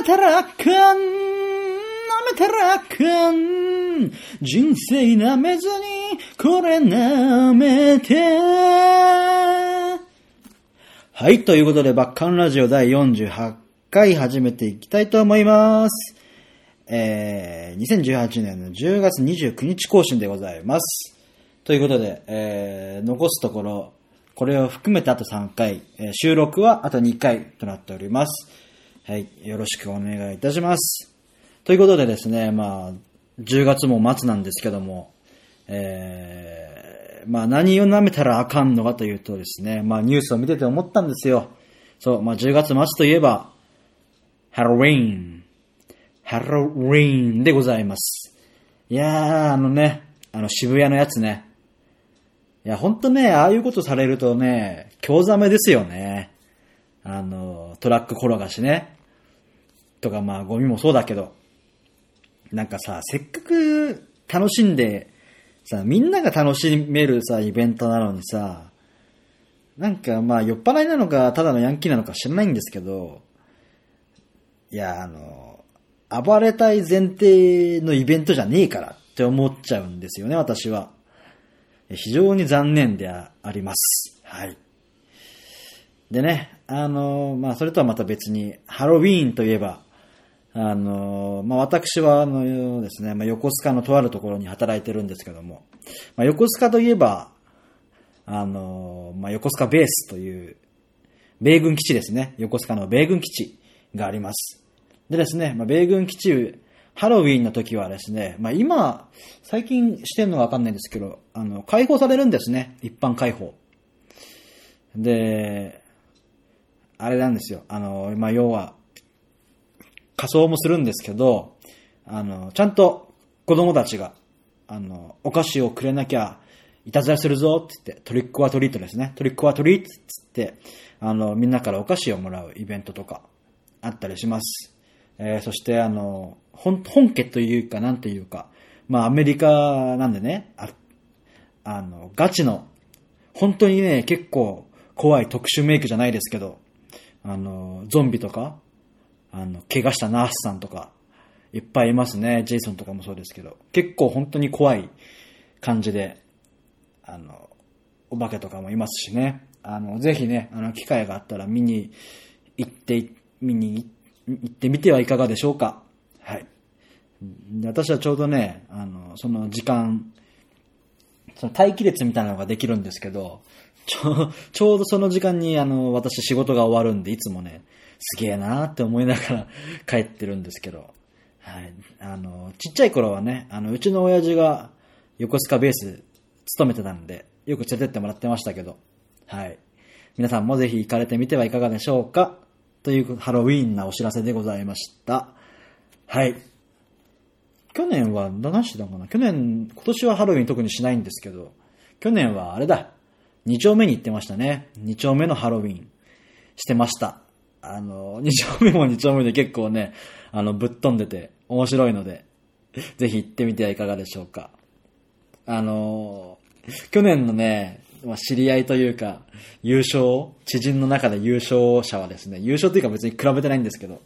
めたらあかん、舐めたらあかん、人生舐めずに、これ舐めて。はい、ということで、バッカンラジオ第48回始めていきたいと思います。えー、2018年の10月29日更新でございます。ということで、えー、残すところ、これを含めてあと3回、えー収録はあと2回となっております。はい、よろしくお願いいたします。ということでですね、まあ、10月も末なんですけども、えー、まあ何を舐めたらあかんのかというとですね、まあニュースを見てて思ったんですよ。そう、まあ10月末といえば、ハロウィーン。ハロウィーンでございます。いやー、あのね、あの渋谷のやつね。いや、ほんとね、ああいうことされるとね、興ざめですよね。あの、トラック転がしね。とかまあゴミもそうだけど。なんかさ、せっかく楽しんで、さ、みんなが楽しめるさ、イベントなのにさ、なんかまあ酔っ払いなのか、ただのヤンキーなのか知らないんですけど、いや、あの、暴れたい前提のイベントじゃねえからって思っちゃうんですよね、私は。非常に残念であります。はい。でね、あの、まあ、それとはまた別に、ハロウィーンといえば、あの、まあ、私は、あのですね、まあ、横須賀のとあるところに働いてるんですけども、まあ、横須賀といえば、あの、まあ、横須賀ベースという、米軍基地ですね。横須賀の米軍基地があります。でですね、まあ、米軍基地、ハロウィンの時はですね、まあ、今、最近してるのかわかんないんですけど、あの、解放されるんですね。一般解放。で、あれなんですよ。あの、まあ、要は、仮装もするんですけど、あの、ちゃんと子供たちが、あの、お菓子をくれなきゃ、いたずらするぞって言って、トリックはトリートですね。トリックはトリートっつって、あの、みんなからお菓子をもらうイベントとか、あったりします。えーそして、あの、本、本家というか、なんていうか、まあ、アメリカなんでね、ああの、ガチの、本当にね、結構怖い特殊メイクじゃないですけど、あの、ゾンビとか、あの、怪我したナースさんとか、いっぱいいますね。ジェイソンとかもそうですけど、結構本当に怖い感じで、あの、お化けとかもいますしね。あの、ぜひね、あの、機会があったら見に行って、見に行ってみてはいかがでしょうか。はい。で私はちょうどね、あの、その時間、その待機列みたいなのができるんですけど、ちょ、ちょうどその時間にあの、私仕事が終わるんで、いつもね、すげえなーって思いながら帰ってるんですけど、はい。あの、ちっちゃい頃はね、あの、うちの親父が横須賀ベース勤めてたんで、よく連れてってもらってましたけど、はい。皆さんもぜひ行かれてみてはいかがでしょうか？というハロウィーンなお知らせでございました。はい。去年は何してたのかな？去年、今年はハロウィン特にしないんですけど、去年はあれだ、2丁目に行ってましたね。2丁目のハロウィンしてました。あの、2丁目も2丁目で結構ね、あの、ぶっ飛んでて面白いので、ぜひ行ってみてはいかがでしょうか。あの、去年のね、まあ、知り合いというか、優勝、知人の中で優勝者はですね、優勝というか別に比べてないんですけど、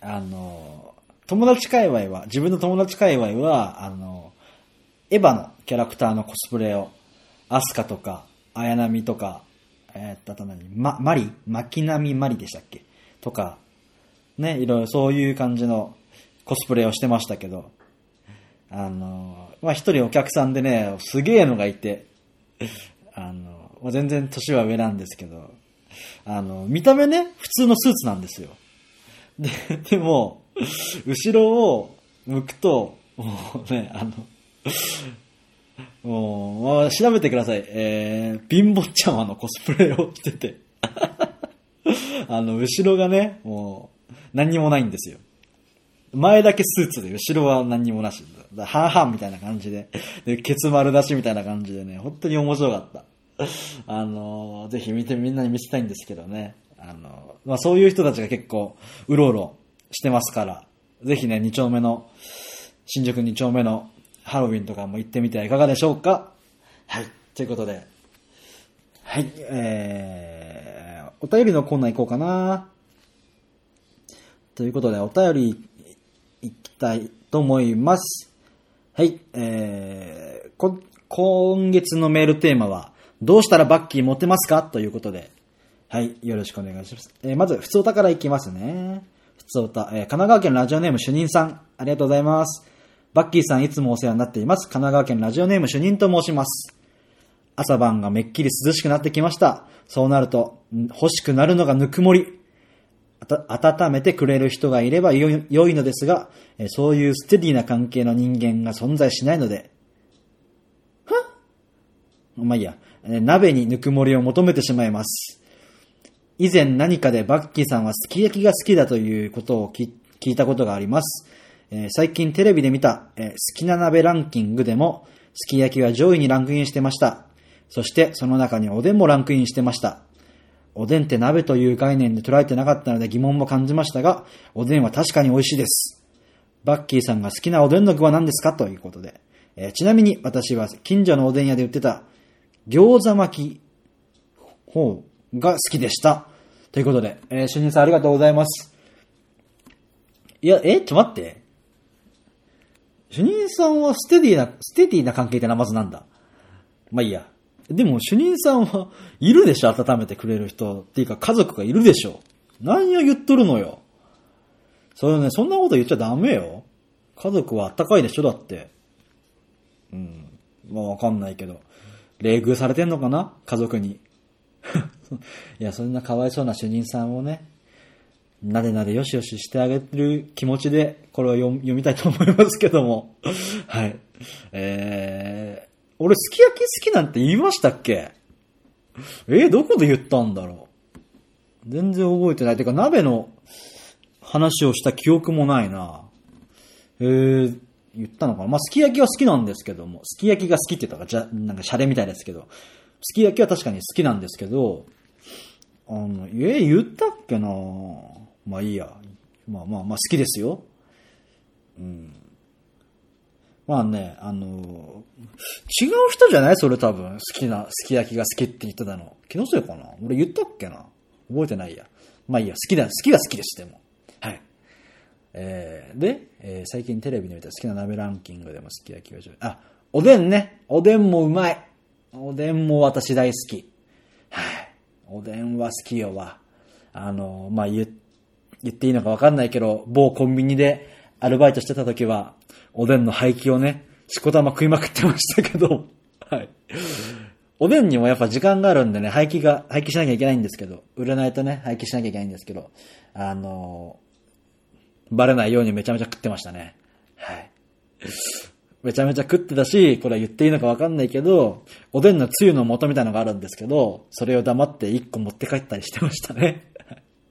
あの、友達界隈は、自分の友達界隈は、あの、エヴァのキャラクターのコスプレを、アスカとか、綾波とか、えーっと、あと何、ま、マリ？巻波マリでしたっけ？とか、ね、いろいろそういう感じのコスプレをしてましたけど、あの、まあ、一人お客さんでね、すげえのがいて、あの、まあ全然年は上なんですけど、あの、見た目ね、普通のスーツなんですよ。で、でも、後ろを向くと、もうね、あの、もう、まあ調べてください。えー、貧乏ちゃまのコスプレをしてて。あの、後ろがね、もう、何にもないんですよ。前だけスーツで、後ろは何にもなし。だ半々みたいな感じで。で、ケツ丸出しみたいな感じでね、本当に面白かった。あの、ぜひ見て、みんなに見せたいんですけどね。あの、まあそういう人たちが結構、うろうろしてますから、ぜひね、2丁目の、新宿2丁目のハロウィンとかも行ってみてはいかがでしょうか？はい。ということで、はい、えー、お便りのコーナー行こうかな。ということで、お便りいきたいと思います。はい。えー、こ、今月のメールテーマは、どうしたらバッキーモテますか？ということで、はい。よろしくお願いします。えー、まず、普通歌からいきますね。普通歌。えー、神奈川県ラジオネーム主任さん。ありがとうございます。バッキーさんいつもお世話になっています。神奈川県ラジオネーム主任と申します。朝晩がめっきり涼しくなってきました。そうなると、欲しくなるのがぬくもり。温めてくれる人がいれば良いのですが、そういうステディな関係の人間が存在しないので、は？まあいいや、鍋にぬくもりを求めてしまいます。以前何かでバッキーさんはすき焼きが好きだということを聞いたことがあります。えー最近テレビで見た、えー好きな鍋ランキングでも、すき焼きは上位にランクインしてました。そしてその中におでんもランクインしてました。おでんって鍋という概念で捉えてなかったので疑問も感じましたが、おでんは確かに美味しいです。バッキーさんが好きなおでんの具は何ですか？ということで。えーちなみに私は近所のおでん屋で売ってた餃子巻き方が好きでした。ということで、えー、主任さんありがとうございます。いや、え、ちょっと待って。主任さんはステディな、ステディな関係ってのはまずなんだ？まあいいや。でも主任さんはいるでしょ？温めてくれる人。っていうか家族がいるでしょ？何を言っとるのよ。それね、そんなこと言っちゃダメよ。家族はあったかいでしょ？だって。うん。まあわかんないけど。冷遇されてんのかな？家族に。いや、そんなかわいそうな主任さんをね、なでなでよしよししてあげる気持ちで、これを読読みたいと思いますけども。はい。えー、俺、すき焼き好きなんて言いましたっけ？えーどこで言ったんだろう？全然覚えてない。てか、鍋の話をした記憶もないな。えー、言ったのかな？まあ、すき焼きは好きなんですけども、すき焼きが好きって言ったら、じゃ、なんかシャレみたいですけど、すき焼きは確かに好きなんですけど、あの、えー、言ったっけな？まあいいや。まあまあまあ好きですよ。うん。まあね、あの違う人じゃない？それ多分。好きな、すき焼きが好きって言ってたの。気のせいかな？俺言ったっけな？覚えてないや。まあいいや。好きだ、好きは好きです、でも。はい。えー、で、えー最近テレビで見た好きな鍋ランキングでもすき焼きが上位あ、おでんね。おでんもうまい。おでんも私大好き。はい。おでんは好きよわ。あの、まあ、言っ、言っていいのかわかんないけど、某コンビニでアルバイトしてた時は、おでんの廃棄をね、しこたま食いまくってましたけど、はい。おでんにもやっぱ時間があるんでね、廃棄が、廃棄しなきゃいけないんですけど、売れないとね、廃棄しなきゃいけないんですけど、あの、バレないようにめちゃめちゃ食ってましたね。はい。めちゃめちゃ食ってたし、これは言っていいのかわかんないけど、おでんのつゆの素みたいなのがあるんですけど、それを黙って一個持って帰ったりしてましたね。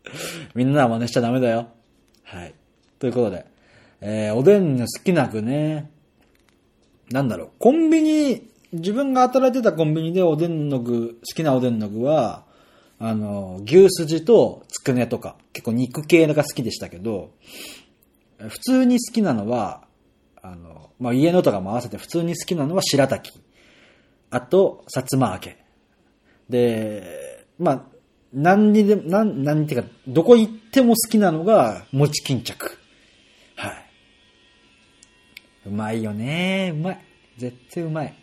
みんなは真似しちゃダメだよ。はい。ということで、えー、おでんの好きな具ね、なんだろう、コンビニ、自分が働いてたコンビニでおでんの具、好きなおでんの具は、あの、牛すじとつくねとか、結構肉系が好きでしたけど、普通に好きなのは、あの、まあ、家のとかも合わせて普通に好きなのは白滝。あと、薩摩揚げ。で、まあ、何にでも、何、何ていうか、どこ行っても好きなのが、餅巾着。はい。うまいよね。うまい。絶対うまい。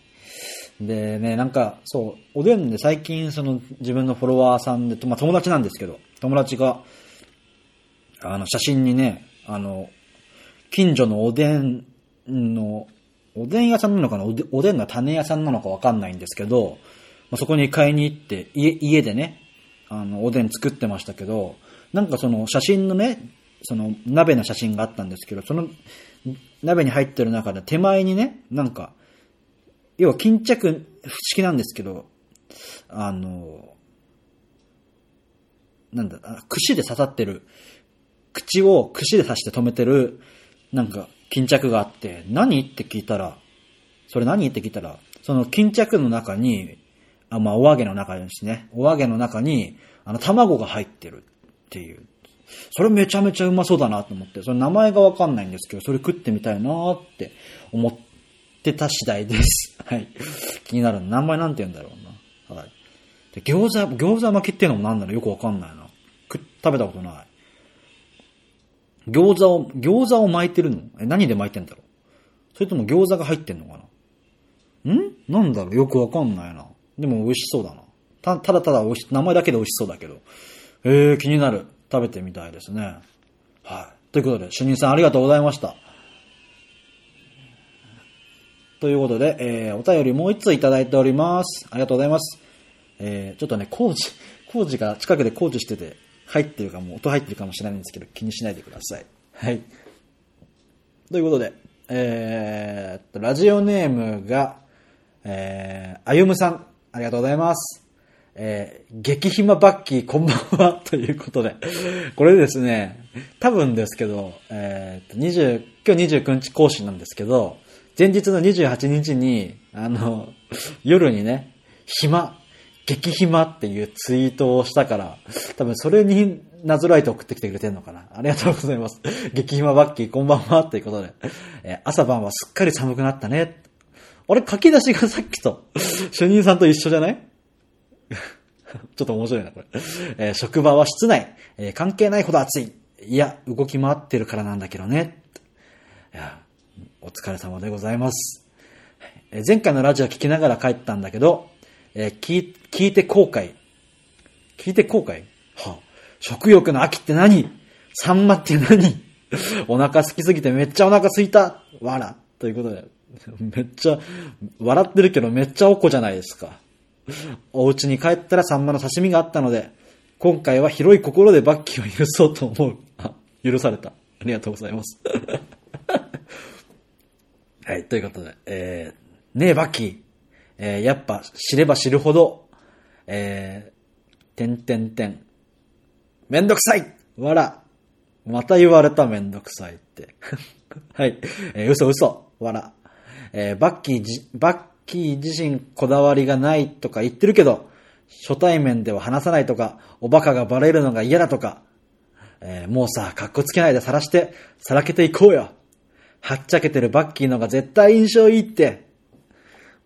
でね、なんか、そう、おでんで最近、その、自分のフォロワーさんで、まあ、友達なんですけど、友達が、あの、写真にね、あの、近所のおでんの、おでん屋さんなのかな？おでおでんの種屋さんなのかわかんないんですけど、まあ、そこに買いに行って、家、家でね、あの、おでん作ってましたけど、なんかその写真のね、その鍋の写真があったんですけど、その鍋に入ってる中で手前にね、なんか、要は巾着式なんですけど、あの、なんだ、串で刺さってる、口を串で刺して止めてる、なんか、巾着があって、何？って聞いたら、それ何？って聞いたら、その巾着の中に、あ、まあ、お揚げの中ですね。お揚げの中に、あの、卵が入ってるっていう。それめちゃめちゃうまそうだなと思って、その名前がわかんないんですけど、それ食ってみたいなって思ってた次第です。はい。気になる。名前なんて言うんだろうな。はい。で、餃子、餃子巻きっていうのもなんだろうよくわかんないな。く食べたことない。餃子を、餃子を巻いてるの？え、何で巻いてんだろう？それとも餃子が入ってんのかな？ん？なんだろう？よくわかんないな。でも美味しそうだな。た、ただただ美味し、名前だけで美味しそうだけど。えー、気になる。食べてみたいですね。はい。ということで、主任さんありがとうございました。ということで、えー、お便りもう一ついただいております。ありがとうございます。えー、ちょっとね、工事、工事が近くで工事してて、入ってるかも、音入ってるかもしれないんですけど、気にしないでください。はい。ということで、えーっと、ラジオネームが、えー、あゆむさん、ありがとうございます。えー、激暇バッキーこんばんは、ということで。これですね、多分ですけど、えーっと、20、今日29日更新なんですけど、前日の28日に、あの、夜にね、暇、激暇っていうツイートをしたから、多分それになぞらえて送ってきてくれてるのかな。ありがとうございます。激暇バッキーこんばんはということで、えー朝晩はすっかり寒くなったね。あれ書き出しがさっきと、主任さんと一緒じゃない？ちょっと面白いな、これ。えー職場は室内、えー関係ないほど暑い。いや、動き回ってるからなんだけどね。いや、お疲れ様でございます。えー前回のラジオ聞きながら帰ったんだけど、えー聞い聞いて後悔。聞いて後悔？はあ、食欲の秋って何？サンマって何？お腹空きすぎてめっちゃお腹空いたわら。ということで、めっちゃ、笑ってるけどめっちゃおこじゃないですか。お家に帰ったらサンマの刺身があったので、今回は広い心でバッキーを許そうと思う。あ、許された。ありがとうございます。はい、ということで、えー、ねえ、バッキー。えー、やっぱ知れば知るほど、えー、てんてんてん。めんどくさいわら。また言われためんどくさいって。はい。えー、嘘嘘。わら。えー、バッキーじ、バッキー自身こだわりがないとか言ってるけど、初対面では話さないとか、おバカがバレるのが嫌だとか、えーもうさ、格好つけないで晒して、さらけていこうよ。はっちゃけてるバッキーのが絶対印象いいって。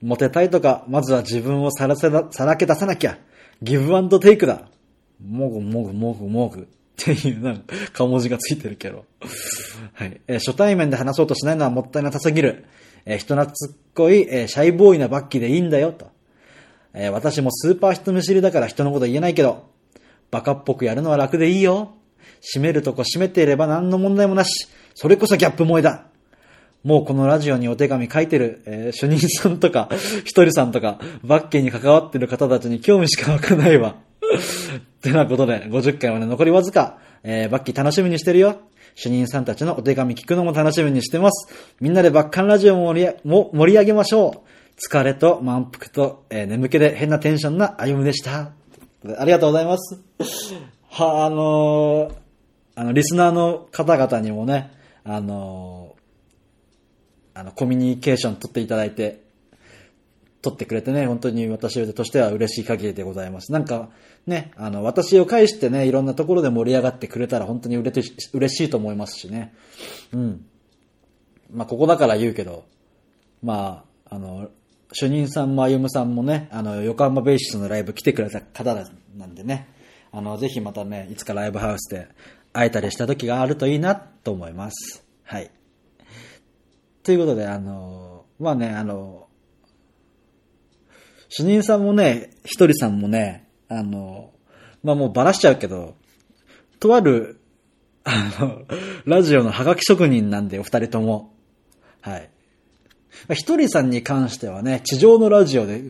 モテたいとか、まずは自分をさらせだ、さらけ出さなきゃ。ギブアンドテイクだ。もぐもぐもぐもぐ。っていう、なんか、顔文字がついてるけど。はい。えー初対面で話そうとしないのはもったいなさすぎる。えー人懐っこい、えーシャイボーイなバッキーでいいんだよ、と。えー私もスーパー人見知りだから人のこと言えないけど、バカっぽくやるのは楽でいいよ。閉めるとこ閉めていれば何の問題もなし。それこそギャップ萌えだ。もうこのラジオにお手紙書いてる、えー主任さんとか、ひとりさんとか、バッケーに関わってる方たちに興味しか湧かないわ。ってなことで、50回まで残りわずか、えーバッキー楽しみにしてるよ。主任さんたちのお手紙聞くのも楽しみにしてます。みんなでバッカンラジオも盛りも盛り上げましょう。疲れと満腹と、えー眠気で変なテンションな歩むでした。ありがとうございます。は、あのーあの、リスナーの方々にもね、あのーあの、コミュニケーション取っていただいて、取ってくれてね、本当に私としては嬉しい限りでございます。なんか、ね、あの、私を介してね、いろんなところで盛り上がってくれたら本当に嬉し嬉しいと思いますしね。うん。まあ、ここだから言うけど、まあ、あの、主任さんも歩さんもね、あの、横浜ベーシスのライブ来てくれた方なんでね、あの、ぜひまたね、いつかライブハウスで会えたりした時があるといいなと思います。はい。ということで、あの、まあね、あの、主任さんもね、ひとりさんもね、あの、まあもうばらしちゃうけど、とある、あの、ラジオのハガキ職人なんで、お二人とも。はい。ひとりさんに関してはね、地上のラジオで、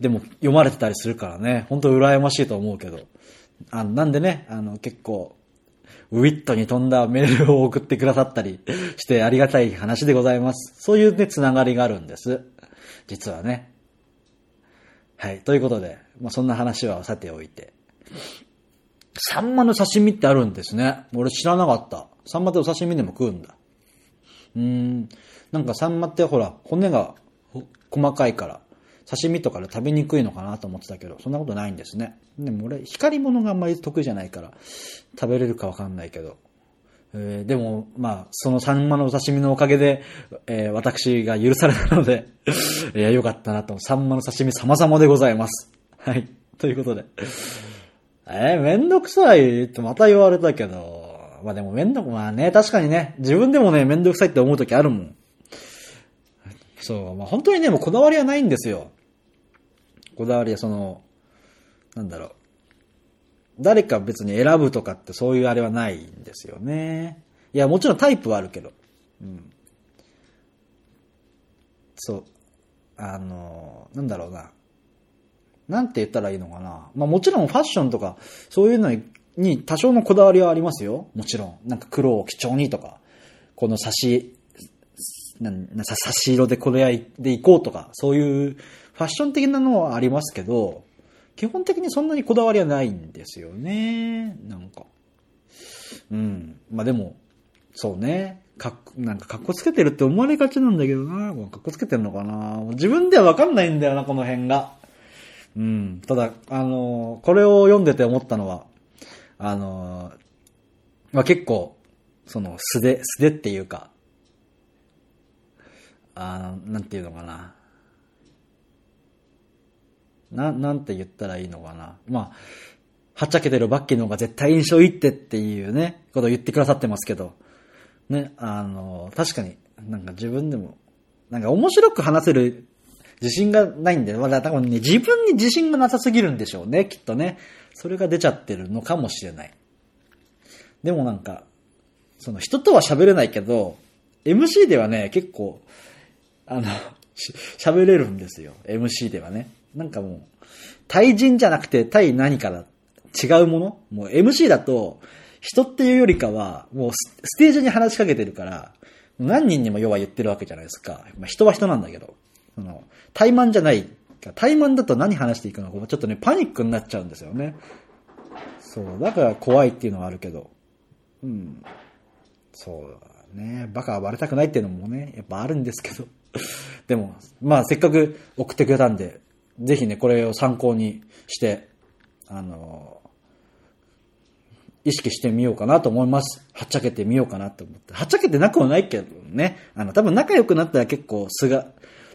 でも読まれてたりするからね、本当羨ましいと思うけど。あなんでね、あの、結構、ウィットに飛んだメールを送ってくださったり してありがたい話でございます。そういうね、つながりがあるんです。実はね。はい。ということで、まあ、そんな話はさておいて。サンマの刺身ってあるんですね。俺知らなかった。サンマってお刺身でも食うんだ。うーん。なんかサンマってほら、骨が細かいから、刺身とかで食べにくいのかなと思ってたけど、そんなことないんですね。でも俺、光り物があんまり得意じゃないから、食べれるかわかんないけど。えーでも、まあ、そのサンマのお刺身のおかげで、えー私が許されたので、い や、よかったなと。サンマの刺身様々でございます。はい。ということで。えーめんどくさいってまた言われたけど、まあでもめんどく、まあね、確かにね、自分でもね、めんどくさいって思う時あるもん。そう、まあ本当にね、もうこだわりはないんですよ。こだわりはその、なんだろう。誰か別に選ぶとかってそういうあれはないんですよね。いや、もちろんタイプはあるけど。うん。そう。あの、なんだろうな。なんて言ったらいいのかな。まあもちろんファッションとか、そういうのに多少のこだわりはありますよ。もちろん。なんか黒を基調にとか、この差し、なん差し色でこれでいこうとか、そういうファッション的なのはありますけど、基本的にそんなにこだわりはないんですよね。なんか。うん。まあでも、そうね。かっ、なんか格好つけてるって思われがちなんだけどな。もう格好つけてるのかな。自分ではわかんないんだよな、この辺が。うん。ただ、あのこれを読んでて思ったのは、あのまあ、結構、その、素手、素手っていうか、あの、なんていうのかな。な、なんて言ったらいいのかな。まあ、はっちゃけてるバッキーの方が絶対印象いいってっていうね、ことを言ってくださってますけど、ね、あの、確かに、なんか自分でも、なんか面白く話せる自信がないんで、まだ多分ね、自分に自信がなさすぎるんでしょうね、きっとね。それが出ちゃってるのかもしれない。でもなんか、その人とは喋れないけど、MC ではね、結構、あの、喋れるんですよ。MC ではね。なんかもう、対人じゃなくて対何かだ。違うもの？もう MC だと、人っていうよりかは、もうステージに話しかけてるから、何人にも要は言ってるわけじゃないですか。まあ、人は人なんだけど。その、怠慢じゃない。怠慢だと何話していくのか、ちょっとね、パニックになっちゃうんですよね。そう、だから怖いっていうのはあるけど。うん。そうだね。バカはバレたくないっていうのもね、やっぱあるんですけど。でも、まあせっかく送ってくれたんで、ぜひね、これを参考にして、あの意識してみようかなと思います。はっちゃけてみようかなと思って。はっちゃけてなくはないけどね。あの、多分仲良くなったら結構素が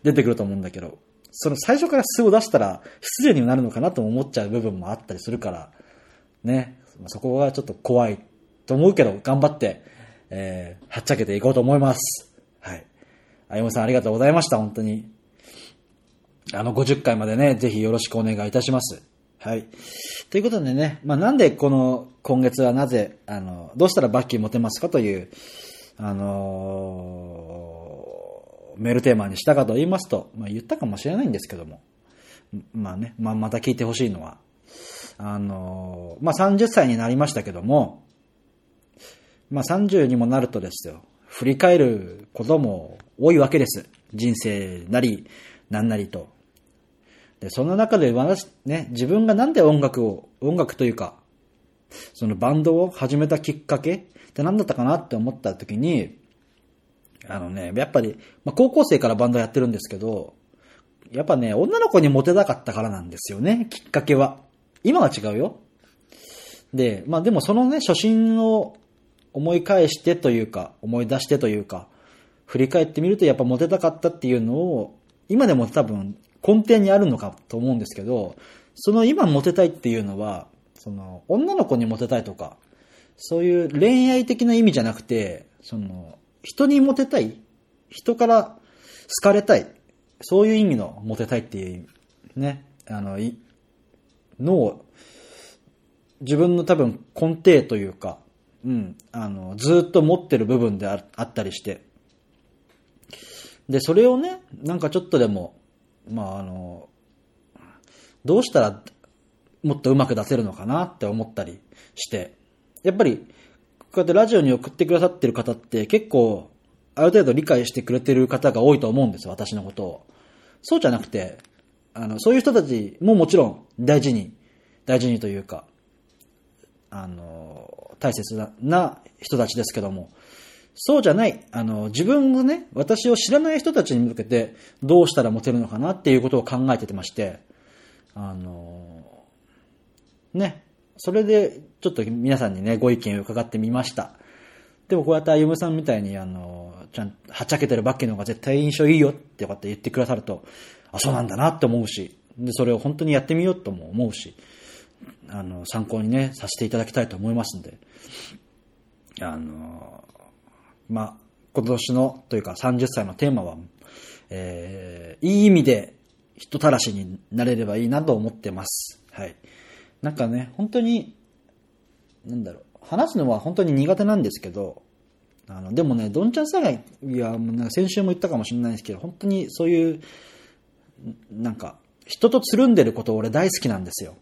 出てくると思うんだけど、その最初から素を出したら失礼になるのかなと思っちゃう部分もあったりするから、ね。そこがちょっと怖いと思うけど、頑張って、えー、はっちゃけていこうと思います。はい。あゆむさんありがとうございました、本当に。あの、50回までね、ぜひよろしくお願いいたします。はい。ということでね、まあ、なんでこの、今月はなぜ、あの、どうしたらバッキー持てますかという、あのー、メールテーマにしたかと言いますと、まあ、言ったかもしれないんですけども、まあね、まあ、また聞いてほしいのは、あのー、まあ、30歳になりましたけども、まあ、30にもなるとですよ、振り返ることも多いわけです。人生なり、なんなりと。で、その中で私、ね、自分がなんで音楽を、音楽というか、そのバンドを始めたきっかけって何だったかなって思った時に、あのね、やっぱり、まあ、高校生からバンドやってるんですけど、やっぱね、女の子にモテたかったからなんですよね、きっかけは。今は違うよ。で、まあでもそのね、初心を思い返してというか、思い出してというか、振り返ってみるとやっぱモテたかったっていうのを、今でも多分根底にあるのかと思うんですけど、その今モテたいっていうのは、その女の子にモテたいとか、そういう恋愛的な意味じゃなくて、その人にモテたい、人から好かれたい、そういう意味のモテたいっていう、ね、あの、い、のを、自分の多分根底というか、うん、あの、ずっと持ってる部分であったりして、で、それをね、なんかちょっとでも、まああの、どうしたらもっとうまく出せるのかなって思ったりして、やっぱり、こうやってラジオに送ってくださってる方って結構、ある程度理解してくれてる方が多いと思うんですよ、私のことを。そうじゃなくて、あの、そういう人たちももちろん大事に、大事にというか、あの、大切な人たちですけども、そうじゃない、あの、自分がね、私を知らない人たちに向けてどうしたらモテるのかなっていうことを考えててまして、あの、ね、それでちょっと皆さんにね、ご意見を伺ってみました。でもこうやってあゆむさんみたいに、あの、ちゃん、はっちゃけてるバッキーの方が絶対印象いいよってこうやって言ってくださると、あ、そうなんだなって思うし、で、それを本当にやってみようとも思うし、あの、参考にね、させていただきたいと思いますんで、あの、まあ、今年のというか30歳のテーマは、えー、いい意味で人たらしになれればいいなと思ってます。はい。なんかね、本当に、なんだろう、話すのは本当に苦手なんですけど、あの、でもね、どんちゃんさがいや、もうなんか先週も言ったかもしれないですけど、本当にそういう、なんか、人とつるんでること俺大好きなんですよ。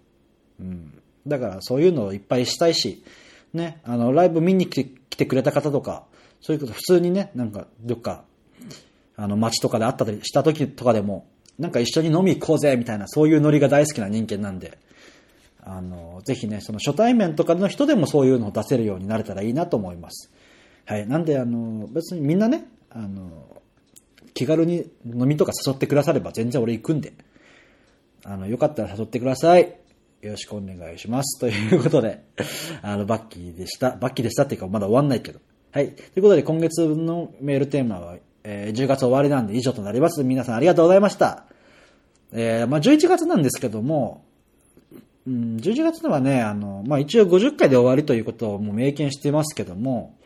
うん。だからそういうのをいっぱいしたいし、ね、あの、ライブ見に来て来てくれた方とか、そういうこと普通にね、なんか、どっか、あの、街とかで会ったりした時とかでも、なんか一緒に飲み行こうぜ、みたいな、そういうノリが大好きな人間なんで、あの、ぜひね、その初対面とかの人でもそういうのを出せるようになれたらいいなと思います。はい。なんで、あの、別にみんなね、あの、気軽に飲みとか誘ってくだされば全然俺行くんで、あの、よかったら誘ってください。よろしくお願いします。ということで、あの、バッキーでした。バッキーでしたっていうか、まだ終わんないけど。はい。ということで、今月のメールテーマは、えー、10月終わりなんで以上となります。皆さんありがとうございました。えー、まあ、11月なんですけども、うん、11月ではね、あの、まあ、一応50回で終わりということをもう明言してますけども、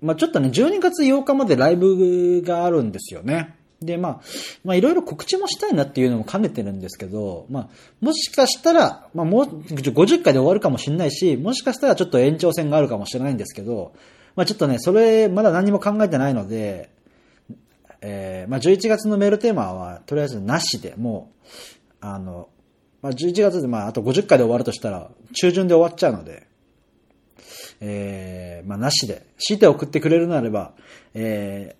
まあ、ちょっとね、12月8日までライブがあるんですよね。で、まあ、まあ、いろいろ告知もしたいなっていうのも兼ねてるんですけど、まあ、もしかしたら、まあ、もう、50回で終わるかもしれないし、もしかしたらちょっと延長戦があるかもしれないんですけど、まあ、ちょっとね、それ、まだ何も考えてないので、えー、まあ、11月のメールテーマは、とりあえずなしで、もう、あの、まあ、11月で、まあ、あと50回で終わるとしたら、中旬で終わっちゃうので、えー、まあ、なしで、強いて送ってくれるならば、え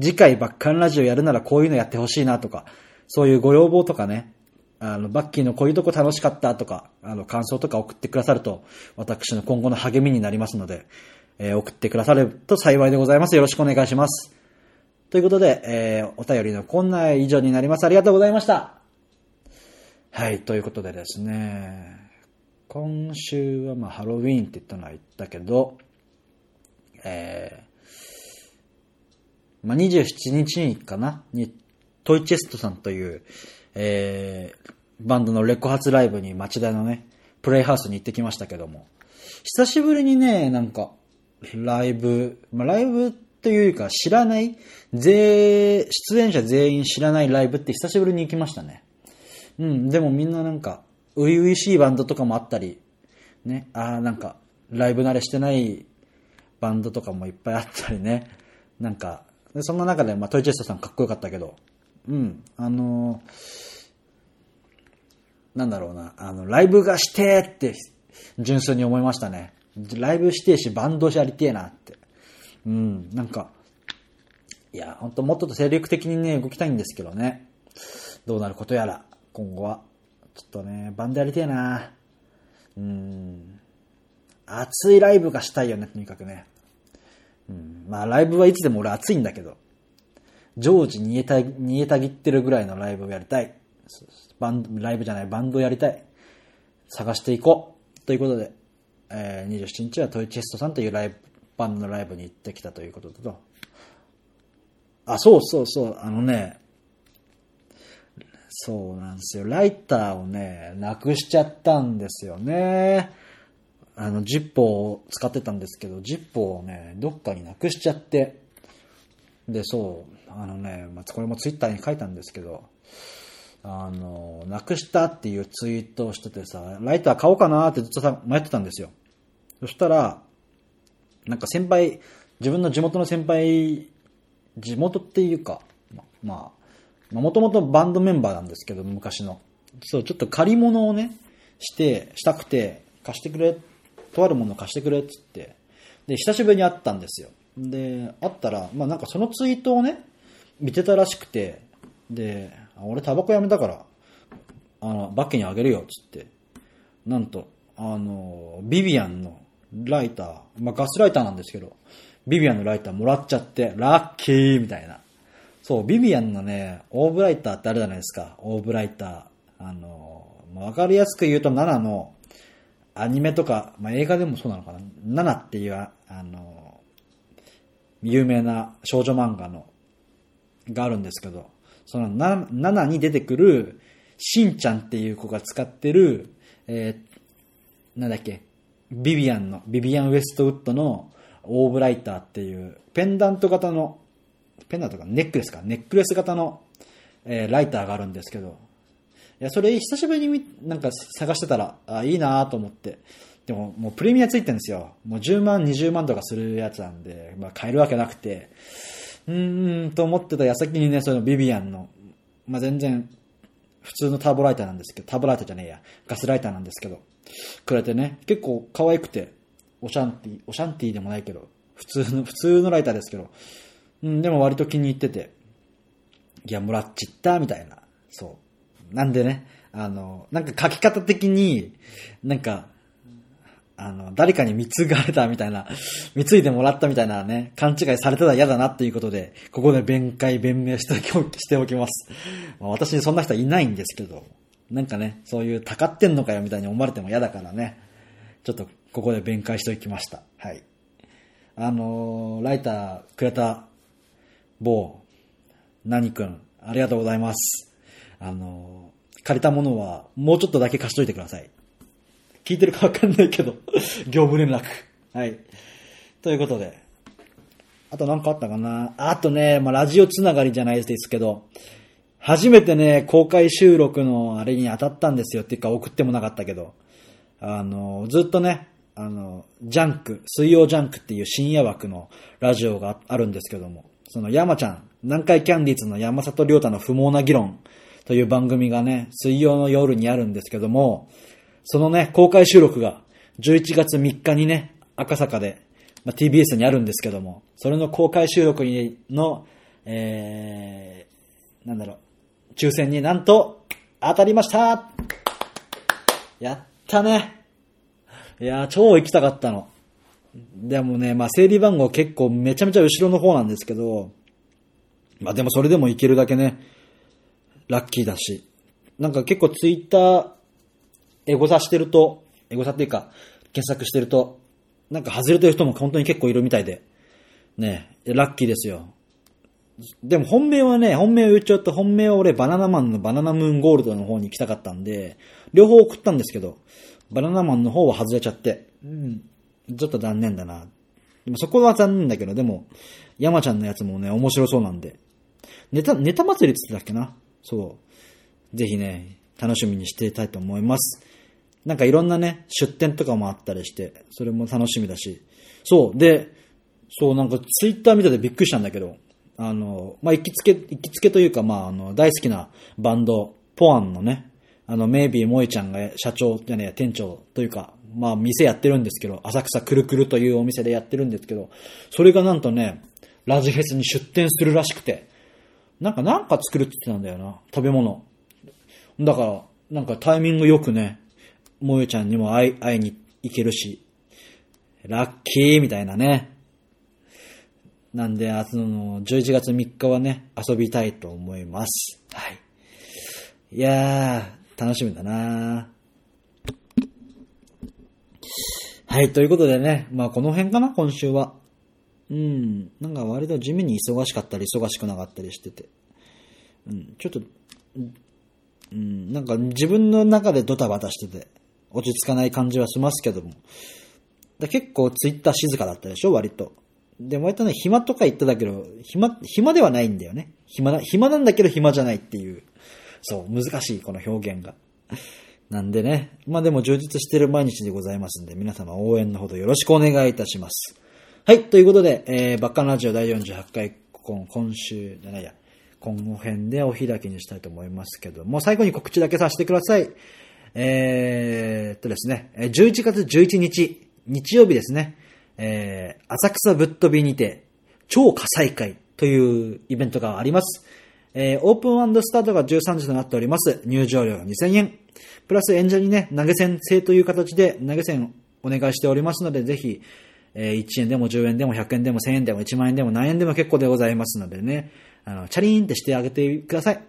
次回バッカンラジオやるならこういうのやってほしいなとか、そういうご要望とかね、あの、バッキーのこういうとこ楽しかったとか、あの、感想とか送ってくださると、私の今後の励みになりますので、えー、送ってくださると幸いでございます。よろしくお願いします。ということで、えー、お便りのこんな以上になります。ありがとうございました。はい、ということでですね、今週はまあハロウィーンって言ったのは言ったけど、えーまあ、27日にかなに、トイチェストさんという、えー、バンドのレコ発ライブに町田のね、プレイハウスに行ってきましたけども、久しぶりにね、なんか、ライブ、まあ、ライブというか知らない、全、出演者全員知らないライブって久しぶりに行きましたね。うん、でもみんななんか、初々しいバンドとかもあったり、ね、ああ、なんか、ライブ慣れしてないバンドとかもいっぱいあったりね、なんか、で、そんな中で、まあ、トイチェストさんかっこよかったけど、うん、あのー、なんだろうな、あの、ライブがしてって、純粋に思いましたね。ライブしてし、バンドやりてえなって。うん、なんか、いや、ほんともっと精力的にね、動きたいんですけどね。どうなることやら、今後は。ちょっとね、バンドやりてえなうん。熱いライブがしたいよね、とにかくね。うん、まあライブはいつでも俺熱いんだけど、常時煮えた、煮えたぎってるぐらいのライブをやりたい。バンド、ライブじゃない、バンドをやりたい。探していこう。ということで、えー、27日はトイチェストさんというライブ、バンドのライブに行ってきたということだと、あ、そうそうそう、あのね、そうなんですよ。ライターをね、なくしちゃったんですよね。あの、ジッポーを使ってたんですけど、ジッポーをね、どっかになくしちゃって、で、そう、あのね、まあ、これもツイッターに書いたんですけど、あの、なくしたっていうツイートをしててさ、ライター買おうかなってずっとさ、迷ってたんですよ。そしたら、なんか先輩、自分の地元の先輩、地元っていうか、まあ、もともとバンドメンバーなんですけど、昔の。そう、ちょっと借り物をね、して、したくて、貸してくれとあるもの貸してくれっつって、で、久しぶりに会ったんですよ。で、会ったら、まあなんかそのツイートをね、見てたらしくて、で、俺タバコやめたから、あの、バッケにあげるよっつって、なんと、あの、ビビアンのライター、まあガスライターなんですけど、ビビアンのライターもらっちゃって、ラッキーみたいな。そう、ビビアンのね、オーブライターってあるじゃないですか。オーブライター。あの、わかりやすく言うと7の、アニメとか、まあ、映画でもそうなのかな。ナナっていう、あの、有名な少女漫画の、があるんですけど、そのナナに出てくる、しんちゃんっていう子が使ってる、えー、なんだっけ、ビビアンの、ビビアン・ウェストウッドのオーブライターっていう、ペンダント型の、ペンダントか、ネックレスか、ネックレス型の、えーライターがあるんですけど、や、それ久しぶりになんか探してたら、あ、いいなと思って。でも、もうプレミアついてるんですよ。もう10万、20万とかするやつなんで、まあ買えるわけなくて、うーん、と思ってた矢先にね、そのビビアンの、まあ全然、普通のターボライターなんですけど、ターボライターじゃねえや、ガスライターなんですけど、くれてね、結構可愛くて、オシャンティ、オシャンティでもないけど、普通の、普通のライターですけど、うん、でも割と気に入ってて、いや、もらっちった、みたいな。そう。なんでね、あの、なんか書き方的に、なんか、あの、誰かに貢がれたみたいな、貢いでもらったみたいなね、勘違いされてたら嫌だなっていうことで、ここで弁解、弁明しておきます。まあ、私にそんな人はいないんですけど、なんかね、そういう、たかってんのかよみたいに思われても嫌だからね、ちょっとここで弁解しておきました。はい。あのーライターくれた某、何くん、ありがとうございます。あのー借りたものはもうちょっとだけ貸しといてください。聞いてるかわかんないけど、業務連絡。はい。ということで。あと何かあったかな？あとね、まあ、ラジオつながりじゃないですけど、初めてね、公開収録のあれに当たったんですよっていうか送ってもなかったけど、あの、ずっとね、あの、ジャンク、水曜ジャンクっていう深夜枠のラジオがあるんですけども、その山ちゃん、南海キャンディーズの山里亮太の不毛な議論という番組がね、水曜の夜にあるんですけども、そのね、公開収録が11月3日にね、赤坂で、まあ、TBS にあるんですけども、それの公開収録にの、えー、なんだろう、抽選になんと当たりましたやったね。いやー、超行きたかったの。でもね、まあ、整理番号結構めちゃめちゃ後ろの方なんですけど、まあでもそれでも行けるだけね、ラッキーだし。なんか結構ツイッター、エゴサしてると、エゴサっていうか、検索してると、なんか外れてる人も本当に結構いるみたいで、ね、ラッキーですよ。でも本命はね、本命を言っちゃうと、本命は俺バナナマンのバナナムーンゴールドの方に行きたかったんで、両方送ったんですけど、バナナマンの方は外れちゃって、うん、ちょっと残念だな。でもそこは残念だけど、でも、山ちゃんのやつもね、面白そうなんで。ネタ、ネタ祭りって言ってたっけな？そう。ぜひね、楽しみにしていたいと思います。なんかいろんなね、出店とかもあったりして、それも楽しみだし。そう。で、そう、なんかツイッター見ててびっくりしたんだけど、あの、まあ、行きつけ、行きつけというか、まあ、あの、大好きなバンド、ポアンのね、あの、メイビー萌えちゃんが社長じゃねえ、店長というか、まあ、店やってるんですけど、浅草くるくるというお店でやってるんですけど、それがなんとね、ラジフェスに出店するらしくて、なんかなんか作るって言ってたんだよな、食べ物。だから、なんかタイミングよくね、萌えちゃんにも会い、会いに行けるし、ラッキーみたいなね。なんで、あの、11月3日はね、遊びたいと思います。はい。いやー、楽しみだなはい、ということでね、まあこの辺かな、今週は。うん、なんか割と地味に忙しかったり忙しくなかったりしてて。うん、ちょっと、うん、なんか自分の中でドタバタしてて、落ち着かない感じはしますけども。だ結構ツイッター静かだったでしょ、割と。で、割とね、暇とか言ってたけど、暇、暇ではないんだよね。暇な、暇なんだけど暇じゃないっていう。そう、難しい、この表現が。なんでね、まあでも充実してる毎日でございますんで、皆様応援のほどよろしくお願いいたします。はい、ということで、えー、バッカンラジオ第48回、今今週じゃないや、今後編でお開きにしたいと思いますけども、最後に告知だけさせてください。えーっとですね、11月11日、日曜日ですね、えー、浅草ぶっ飛びにて、超火災会というイベントがあります。えー、オープンスタートが13時となっております。入場料が2000円。プラス演者にね、投げ銭制という形で投げ銭お願いしておりますので、ぜひ、えー1円でも10円でも100円でも1000円でも1万円でも何円でも結構でございますのでね、あの、チャリーンってしてあげてください。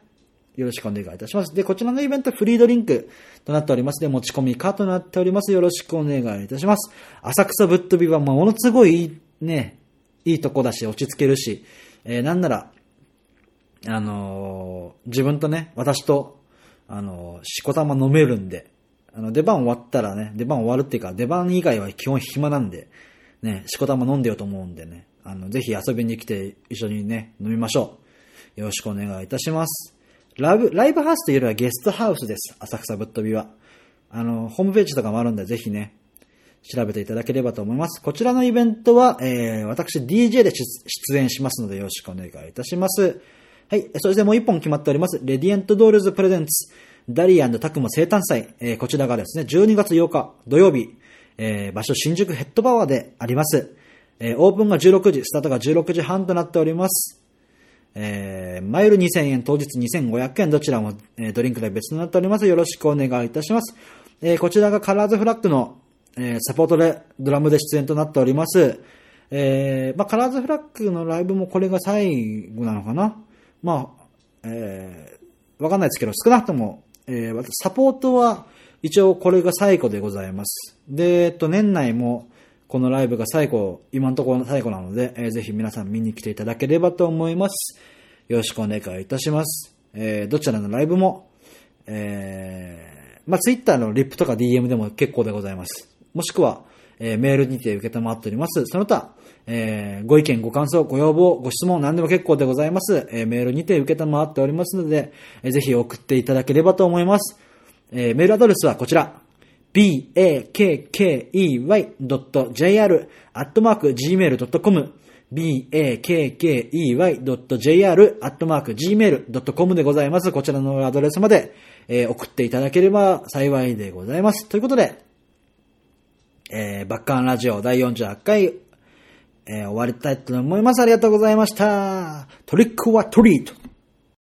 よろしくお願いいたします。で、こちらのイベントフリードリンクとなっております。で、持ち込み可となっております。よろしくお願いいたします。浅草ぶっ飛びはものすごいいい、ね、いいとこだし、落ち着けるし、えーなんなら、あのー自分とね、私と、あのーしこたま飲めるんで、あの、出番終わったらね、出番終わるっていうか、出番以外は基本暇なんで、ね、しこたま飲んでよと思うんでね、あの、ぜひ遊びに来て一緒にね、飲みましょう。よろしくお願いいたします。ラブ、ライブハウスというよりはゲストハウスです。浅草ぶっ飛びは。あの、ホームページとかもあるんで、ぜひね、調べていただければと思います。こちらのイベントは、えー、私 DJ で出演しますのでよろしくお願いいたします。はい。そしてもう一本決まっております。レディエントドールズプレゼンツ、ダリータクモ生誕祭。えー、こちらがですね、12月8日土曜日、えー、場所新宿ヘッドパワーであります。えー、オープンが16時、スタートが16時半となっております。えー、マイル2000円、当日2500円、どちらも、えードリンク代別となっております。よろしくお願いいたします。えーこちらがカラーズフラッグの、えーサポートでドラムで出演となっております。えーまあ、カラーズフラッグのライブもこれが最後なのかなまあ、えーわかんないですけど、少なくとも、えーサポートは一応これが最後でございます。で、えっと、年内も、このライブが最後、今のところの最後なので、えーぜひ皆さん見に来ていただければと思います。よろしくお願いいたします。えーどちらのライブも、えーまあ、ツイッターのリップとか DM でも結構でございます。もしくは、えーメールにて受けたまっております。その他、えーご意見、ご感想、ご要望、ご質問、何でも結構でございます。えーメールにて受けたまっておりますので、えーぜひ送っていただければと思います。えーメールアドレスはこちら。bakkey.jr.gmail.com bakkey.jr.gmail.com でございます。こちらのアドレスまで、えー送っていただければ幸いでございます。ということで、えーバッカンラジオ第48回、えー終わりたいと思います。ありがとうございました。トリックはトリート。